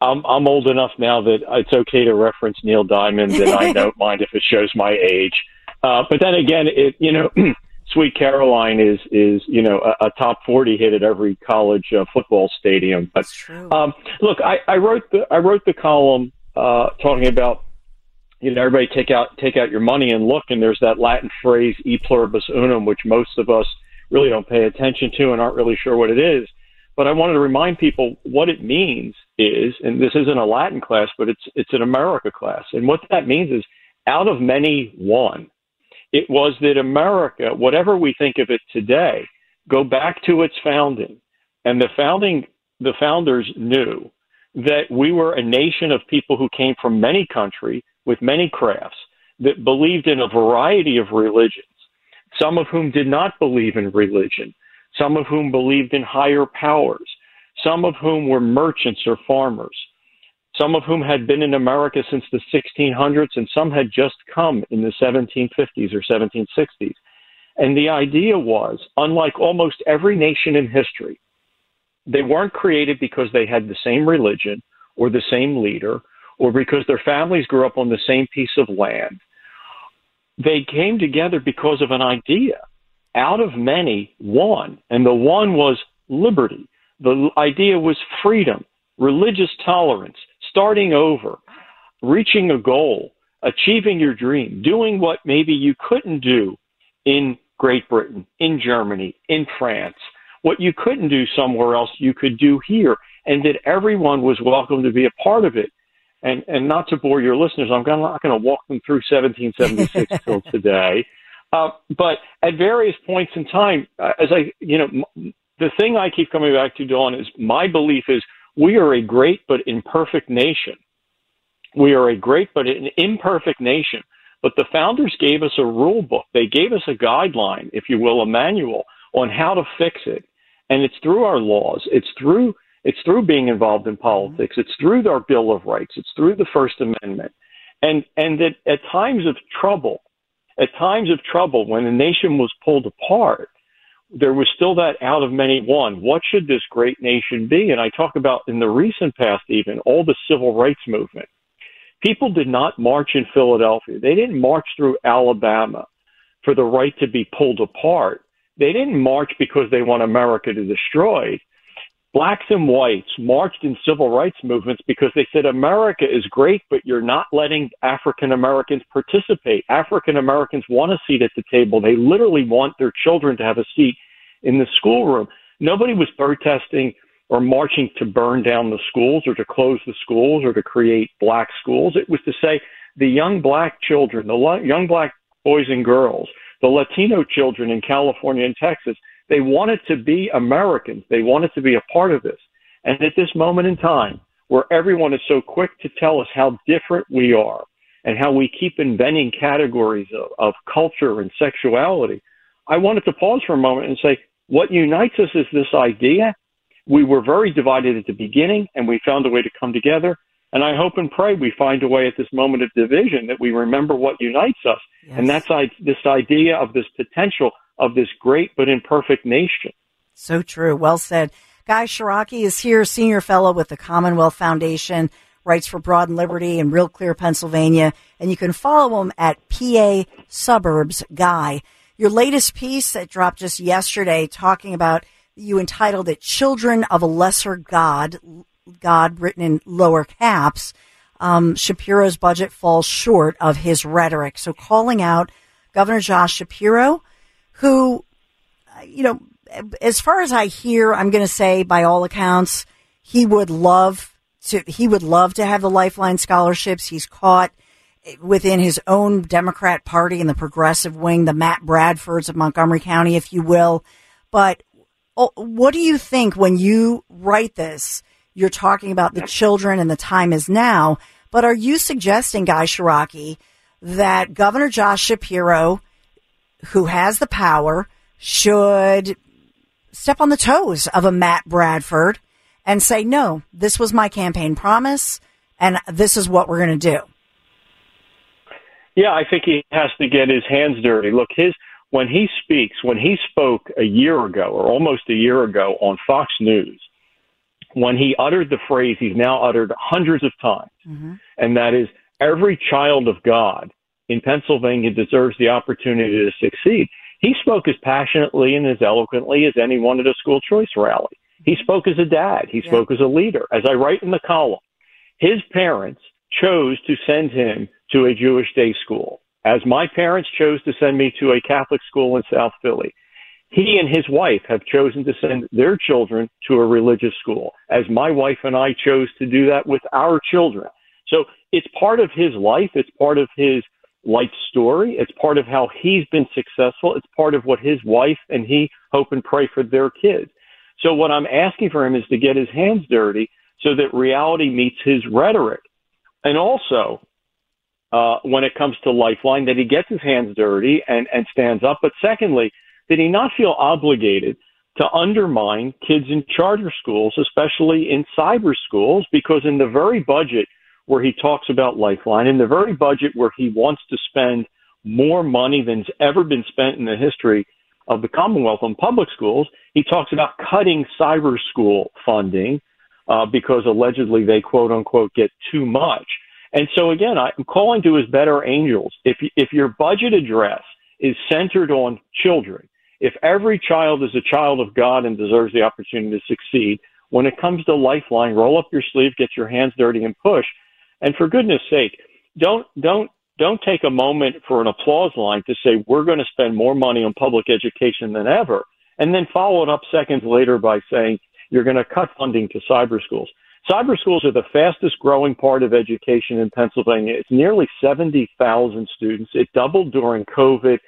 I'm I'm old enough now that it's okay to reference Neil Diamond, and I don't mind if it shows my age. Uh, but then again, it you know, Sweet Caroline is is you know a, a top 40 hit at every college uh, football stadium. But um, look, I, I wrote the I wrote the column uh, talking about you know everybody take out take out your money and look, and there's that Latin phrase "e pluribus unum," which most of us really don't pay attention to and aren't really sure what it is. But I wanted to remind people what it means is, and this isn't a Latin class, but it's it's an America class, and what that means is out of many one. It was that America, whatever we think of it today, go back to its founding, and the founding the founders knew that we were a nation of people who came from many countries with many crafts that believed in a variety of religions, some of whom did not believe in religion, some of whom believed in higher powers, some of whom were merchants or farmers, some of whom had been in America since the 1600s, and some had just come in the 1750s or 1760s. And the idea was, unlike almost every nation in history, they weren't created because they had the same religion or the same leader or because their families grew up on the same piece of land. They came together because of an idea. Out of many, one. And the one was liberty. The idea was freedom, religious tolerance, starting over, reaching a goal, achieving your dream, doing what maybe you couldn't do in Great Britain, in Germany, in France, what you couldn't do somewhere else, you could do here, and that everyone was welcome to be a part of it. And and not to bore your listeners, I'm not going to walk them through 1776 till today. Uh, but at various points in time, uh, as I, you know, m- the thing I keep coming back to, Dawn, is my belief is we are a great but imperfect nation. We are a great but an imperfect nation. But the founders gave us a rule book. They gave us a guideline, if you will, a manual on how to fix it. And it's through our laws. It's through it's through being involved in politics. It's through our Bill of Rights. It's through the First Amendment. And and that at times of trouble, at times of trouble, when the nation was pulled apart, there was still that out of many one. What should this great nation be? And I talk about in the recent past, even all the civil rights movement. People did not march in Philadelphia. They didn't march through Alabama for the right to be pulled apart. They didn't march because they want America to destroy. Blacks and whites marched in civil rights movements because they said America is great, but you're not letting African Americans participate. African Americans want a seat at the table. They literally want their children to have a seat in the schoolroom. Nobody was protesting or marching to burn down the schools or to close the schools or to create black schools. It was to say the young black children, the young black boys and girls, the Latino children in California and Texas, they wanted to be Americans. They wanted to be a part of this. And at this moment in time, where everyone is so quick to tell us how different we are and how we keep inventing categories of, of culture and sexuality, I wanted to pause for a moment and say, what unites us is this idea. We were very divided at the beginning, and we found a way to come together. And I hope and pray we find a way at this moment of division that we remember what unites us. Yes. And that's I- this idea of this potential of this great but imperfect nation. So true. Well said. Guy Ciarrocchi is here, senior fellow with the Commonwealth Foundation, writes for Broad and Liberty in Real Clear, Pennsylvania, and you can follow him at PA Suburbs Guy. Your latest piece that dropped just yesterday talking about you entitled it Children of a Lesser God, God written in lower caps. um, Shapiro's budget falls short of his rhetoric. So calling out Governor Josh Shapiro, who, uh, you know, as far as I hear, I'm going to say by all accounts, he would love to, he would love to have the Lifeline scholarships. He's caught within his own Democrat party and the progressive wing, the Matt Bradfords of Montgomery County, if you will. But oh, what do you think when you write this? You're talking about the children and the time is now. But are you suggesting, Guy Ciarrocchi, that Governor Josh Shapiro, who has the power, should step on the toes of a Matt Bradford and say, no, this was my campaign promise and this is what we're going to do? Yeah, I think he has to get his hands dirty. Look, his when he speaks, when he spoke a year ago or almost a year ago on Fox News, when he uttered the phrase he's now uttered hundreds of times, mm-hmm. and that is every child of God in Pennsylvania deserves the opportunity to succeed. He spoke as passionately and as eloquently as anyone at a school choice rally. He spoke as a dad. He spoke yeah. as a leader. As I write in the column, his parents chose to send him to a Jewish day school, as my parents chose to send me to a Catholic school in South Philly. He and his wife have chosen to send their children to a religious school, as my wife and I chose to do that with our children. So it's part of his life. It's part of his life story. It's part of how he's been successful. It's part of what his wife and he hope and pray for their kids. So what I'm asking for him is to get his hands dirty so that reality meets his rhetoric. And also, uh, when it comes to Lifeline, that he gets his hands dirty and, and stands up. But secondly, did he not feel obligated to undermine kids in charter schools, especially in cyber schools? Because in the very budget where he talks about Lifeline, in the very budget where he wants to spend more money than's ever been spent in the history of the Commonwealth on public schools, he talks about cutting cyber school funding uh, because allegedly they quote unquote get too much. And so again, I'm calling to his better angels. If if your budget address is centered on children, if every child is a child of God and deserves the opportunity to succeed, when it comes to Lifeline, roll up your sleeve, get your hands dirty, and push. And for goodness sake, don't don't don't take a moment for an applause line to say we're going to spend more money on public education than ever, and then follow it up seconds later by saying you're going to cut funding to cyber schools. Cyber schools are the fastest growing part of education in Pennsylvania. It's nearly 70,000 students. It doubled during COVID.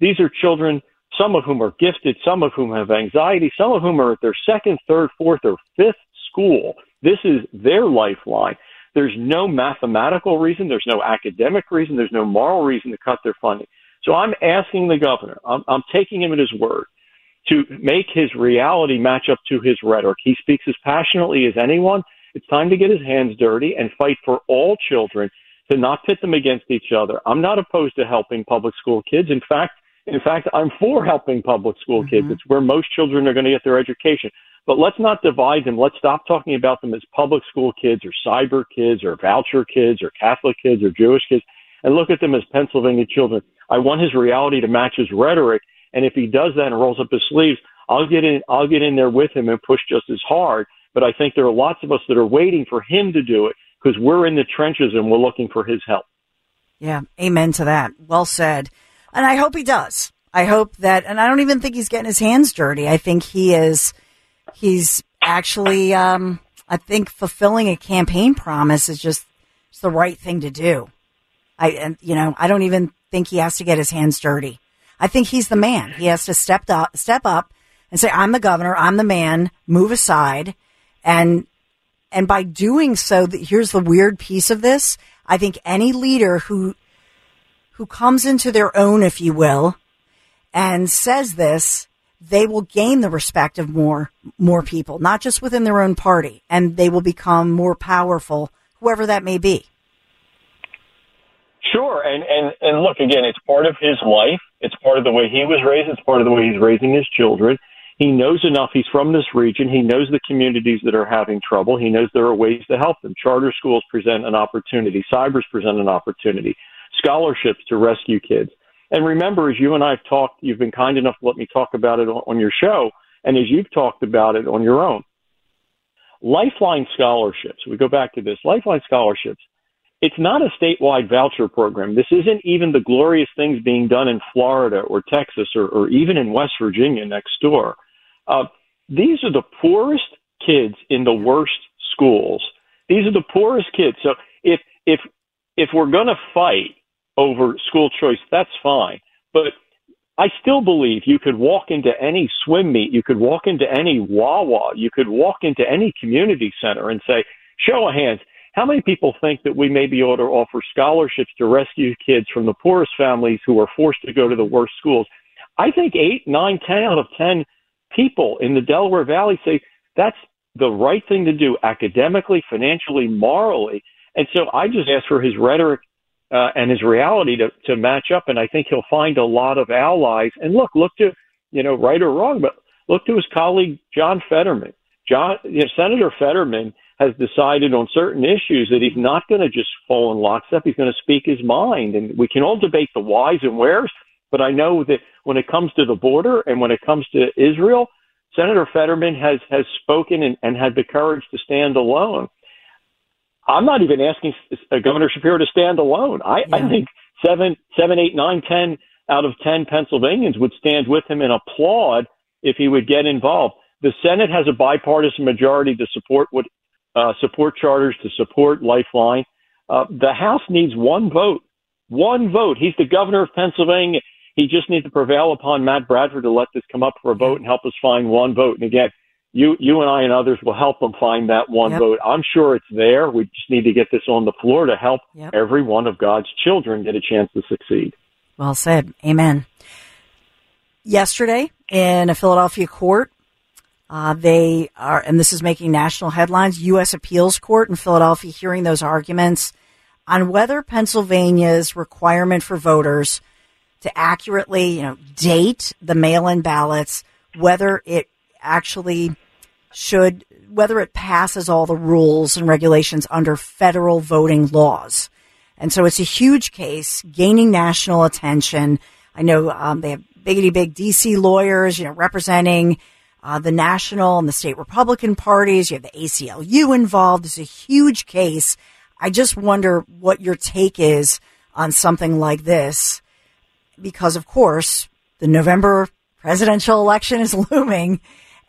These are children some of whom are gifted, some of whom have anxiety, some of whom are at their second, third, fourth, or fifth school. This is their lifeline. There's no mathematical reason, there's no academic reason, there's no moral reason to cut their funding. So I'm asking the governor, I'm, I'm taking him at his word to make his reality match up to his rhetoric. He speaks as passionately as anyone. It's time to get his hands dirty and fight for all children to not pit them against each other. I'm not opposed to helping public school kids. In fact, in fact, I'm for helping public school kids. Mm-hmm. It's where most children are going to get their education. But let's not divide them. Let's stop talking about them as public school kids or cyber kids or voucher kids or Catholic kids or Jewish kids and look at them as Pennsylvania children. I want his reality to match his rhetoric. And if he does that and rolls up his sleeves, I'll get in, I'll get in there with him and push just as hard. But I think there are lots of us that are waiting for him to do it because we're in the trenches and we're looking for his help. Yeah. Amen to that. Well said. And I hope he does. I hope that, and I don't even think he's getting his hands dirty. I think he is, he's actually, um, I think fulfilling a campaign promise is just it's the right thing to do. I, and, you know, I don't even think he has to get his hands dirty. I think he's the man. He has to step up, step up and say, I'm the governor. I'm the man. Move aside. And, and by doing so, here's the weird piece of this. I think any leader who who comes into their own, if you will, and says this, they will gain the respect of more more people, not just within their own party, and they will become more powerful, whoever that may be. Sure, and and and look again, it's part of his life. It's part of the way he was raised. It's part of the way he's raising his children. He knows enough. He's from this region. He knows the communities that are having trouble. He knows there are ways to help them. Charter schools present an opportunity. Cybers present an opportunity scholarships to rescue kids. And remember, as you and I have talked, you've been kind enough to let me talk about it on your show, and as you've talked about it on your own. Lifeline scholarships, we go back to this, Lifeline scholarships it's not a statewide voucher program. This isn't even the glorious things being done in Florida or Texas or, or even in West Virginia next door. Uh, these are the poorest kids in the worst schools. These are the poorest kids. So if if if we're going to fight over school choice, that's fine. But I still believe you could walk into any swim meet, you could walk into any Wawa, you could walk into any community center and say, show of hands, how many people think that we may be able to offer scholarships to rescue kids from the poorest families who are forced to go to the worst schools? I think eight, nine, ten out of ten people in the Delaware Valley say that's the right thing to do academically, financially, morally. And so I just ask for his rhetoric uh, and his reality to, to match up. And I think he'll find a lot of allies. And look, look to, you know, right or wrong, but look to his colleague, John Fetterman. John, you know, Senator Fetterman has decided on certain issues that he's not going to just fall in lockstep. He's going to speak his mind. And we can all debate the whys and wheres, but I know that when it comes to the border and when it comes to Israel, Senator Fetterman has, has spoken and, and had the courage to stand alone. I'm not even asking Governor Shapiro to stand alone. I, yeah. I think seven, seven, eight, nine, ten out of ten Pennsylvanians would stand with him and applaud if he would get involved. The Senate has a bipartisan majority to support what uh, support charters, to support Lifeline. Uh, the House needs one vote. One vote. He's the governor of Pennsylvania. He just needs to prevail upon Matt Bradford to let this come up for a vote and help us find one vote. And again, you you and I and others will help them find that one yep. vote. I'm sure it's there. We just need to get this on the floor to help yep. every one of God's children get a chance to succeed. Well said. Amen. Yesterday in a Philadelphia court, uh, they are, and this is making national headlines. U.S. Appeals Court in Philadelphia hearing those arguments on whether Pennsylvania's requirement for voters to accurately, you know, date the mail-in ballots, whether it actually should, whether it passes all the rules and regulations under federal voting laws. And so it's a huge case gaining national attention. I know um, they have biggity big DC lawyers, you know, representing uh, the national and the state Republican parties. You have the ACLU involved. It's a huge case. I just wonder what your take is on something like this, because of course the November presidential election is looming,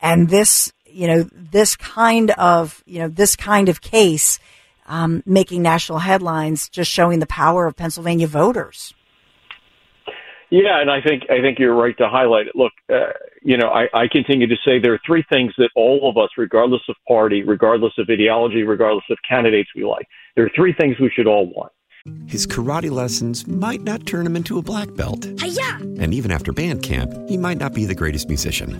and this, you know, this kind of, you know, this kind of case, um, making national headlines, just showing the power of Pennsylvania voters. Yeah, and I think I think you're right to highlight it. Look, uh, you know, I, I continue to say there are three things that all of us, regardless of party, regardless of ideology, regardless of candidates we like, there are three things we should all want. His karate lessons might not turn him into a black belt. Hi-ya! And even after band camp, he might not be the greatest musician.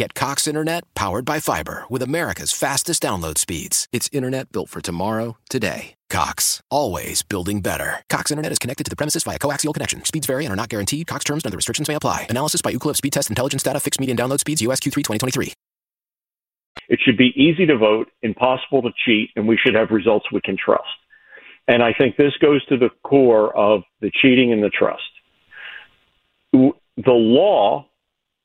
Get Cox Internet powered by fiber with America's fastest download speeds. It's internet built for tomorrow, today. Cox, always building better. Cox Internet is connected to the premises via coaxial connection. Speeds vary and are not guaranteed. Cox terms and other restrictions may apply. Analysis by Ookla Speed Test Intelligence Data. Fixed median download speeds. US Q3 2023. It should be easy to vote, impossible to cheat, and we should have results we can trust. And I think this goes to the core of the cheating and the trust. The law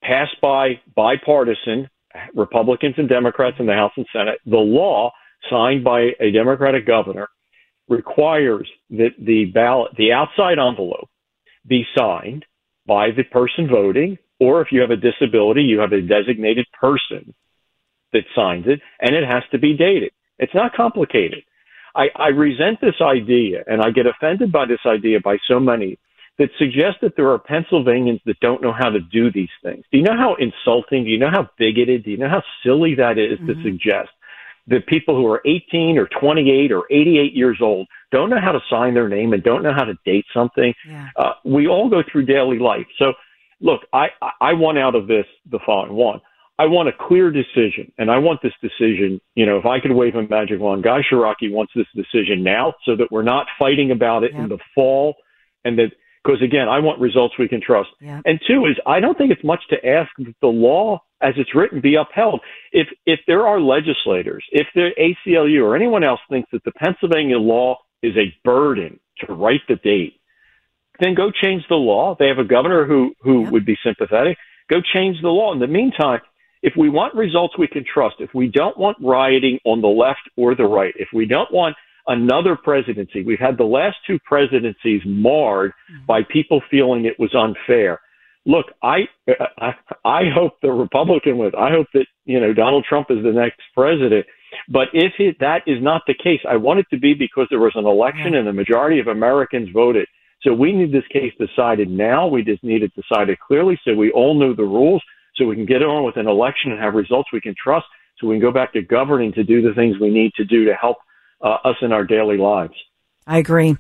passed by bipartisan Republicans and Democrats in the House and Senate, the law signed by a Democratic governor requires that the ballot, the outside envelope, be signed by the person voting or if you have a disability, you have a designated person that signs it, and it has to be dated. It's not complicated. I, I resent this idea, and I get offended by this idea by so many that suggest that there are Pennsylvanians that don't know how to do these things. Do you know how insulting? Do you know how bigoted? Do you know how silly that is mm-hmm. to suggest that people who are 18 or 28 or 88 years old don't know how to sign their name and don't know how to date something? Yeah. Uh, we all go through daily life. So, look, I, I want out of this the following one. I want a clear decision, and I want this decision. You know, if I could wave a magic wand, Guy Ciarrocchi wants this decision now, so that we're not fighting about it yep. in the fall, and that because again, I want results we can trust. Yep. And two is I don't think it's much to ask that the law as it's written be upheld. If if there are legislators, if the ACLU or anyone else thinks that the Pennsylvania law is a burden to write the date, then go change the law. They have a governor who who yep. would be sympathetic. Go change the law. In the meantime, if we want results we can trust, if we don't want rioting on the left or the right, if we don't want another presidency, we've had the last two presidencies marred mm-hmm. by people feeling it was unfair. Look, I, I I hope the Republican was. I hope that you know Donald Trump is the next president. But if it, that is not the case, I want it to be because there was an election and the majority of Americans voted. So we need this case decided now. We just need it decided clearly so we all know the rules so we can get on with an election and have results we can trust so we can go back to governing to do the things we need to do to help uh, us in our daily lives. I agree.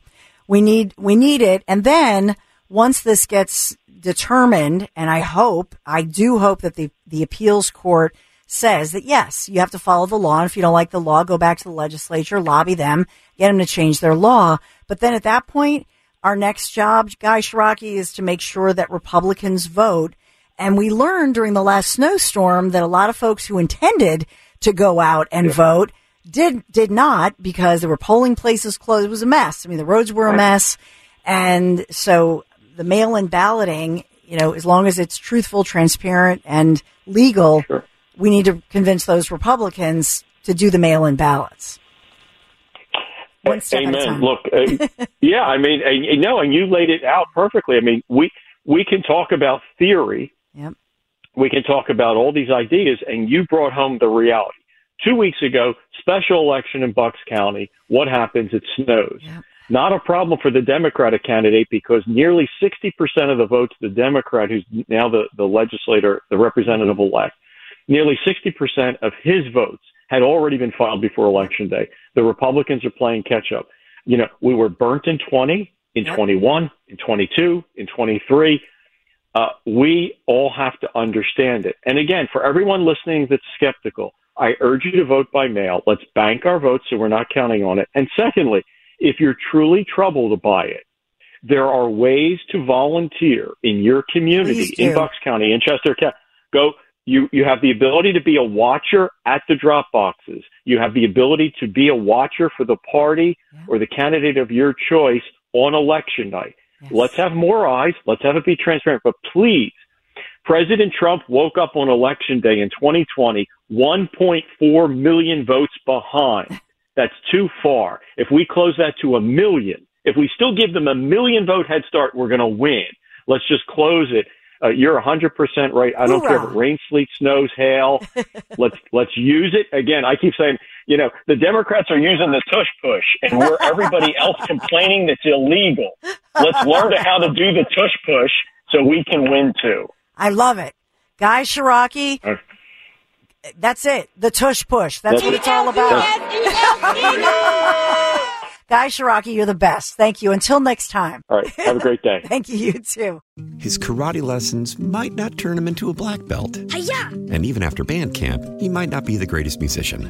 We need we need it, and then once this gets determined, and I hope, I do hope that the the appeals court says that yes, you have to follow the law, and if you don't like the law, go back to the legislature, lobby them, get them to change their law. But then at that point, our next job, Guy Ciarrocchi, is to make sure that Republicans vote and we learned during the last snowstorm that a lot of folks who intended to go out and yeah. vote did did not because there were polling places closed. It was a mess. I mean, the roads were a mess, and so the mail-in balloting, you know, as long as it's truthful, transparent, and legal, sure. we need to convince those Republicans to do the mail-in ballots. One step Amen. Look, uh, yeah, I mean, uh, no, and you laid it out perfectly. I mean, we we can talk about theory, Yep. We can talk about all these ideas, and you brought home the reality. Two weeks ago, special election in Bucks County. What happens? It snows. Yep. Not a problem for the Democratic candidate because nearly 60% of the votes, the Democrat who's now the, the legislator, the representative elect, nearly 60% of his votes had already been filed before election day. The Republicans are playing catch up. You know, we were burnt in 20, in yep. 21, in 22, in 23. Uh, we all have to understand it. And again, for everyone listening that's skeptical, I urge you to vote by mail. Let's bank our votes so we're not counting on it. And secondly, if you're truly troubled by it, there are ways to volunteer in your community in Bucks County, in Chester County. Go. You, you have the ability to be a watcher at the drop boxes. You have the ability to be a watcher for the party yeah. or the candidate of your choice on election night. Yes. Let's have more eyes. Let's have it be transparent. But please, President Trump woke up on election day in 2020 1.4 million votes behind. That's too far. If we close that to a million, if we still give them a million vote head start, we're going to win. Let's just close it uh, you're 100% right. I don't Hoorah. care if it rains, sleet, snows, hail. let's let's use it again. I keep saying, you know, the Democrats are using the tush push, and we're everybody else complaining that's illegal. Let's learn how to do the tush push so we can win too. I love it, Guy Ciarrocchi. Uh, that's it. The tush push. That's, that's what it's all about. Guy Ciarrocchi, you're the best. Thank you. Until next time. All right. Have a great day. Thank you. You too. His karate lessons might not turn him into a black belt. Hi-ya! And even after band camp, he might not be the greatest musician.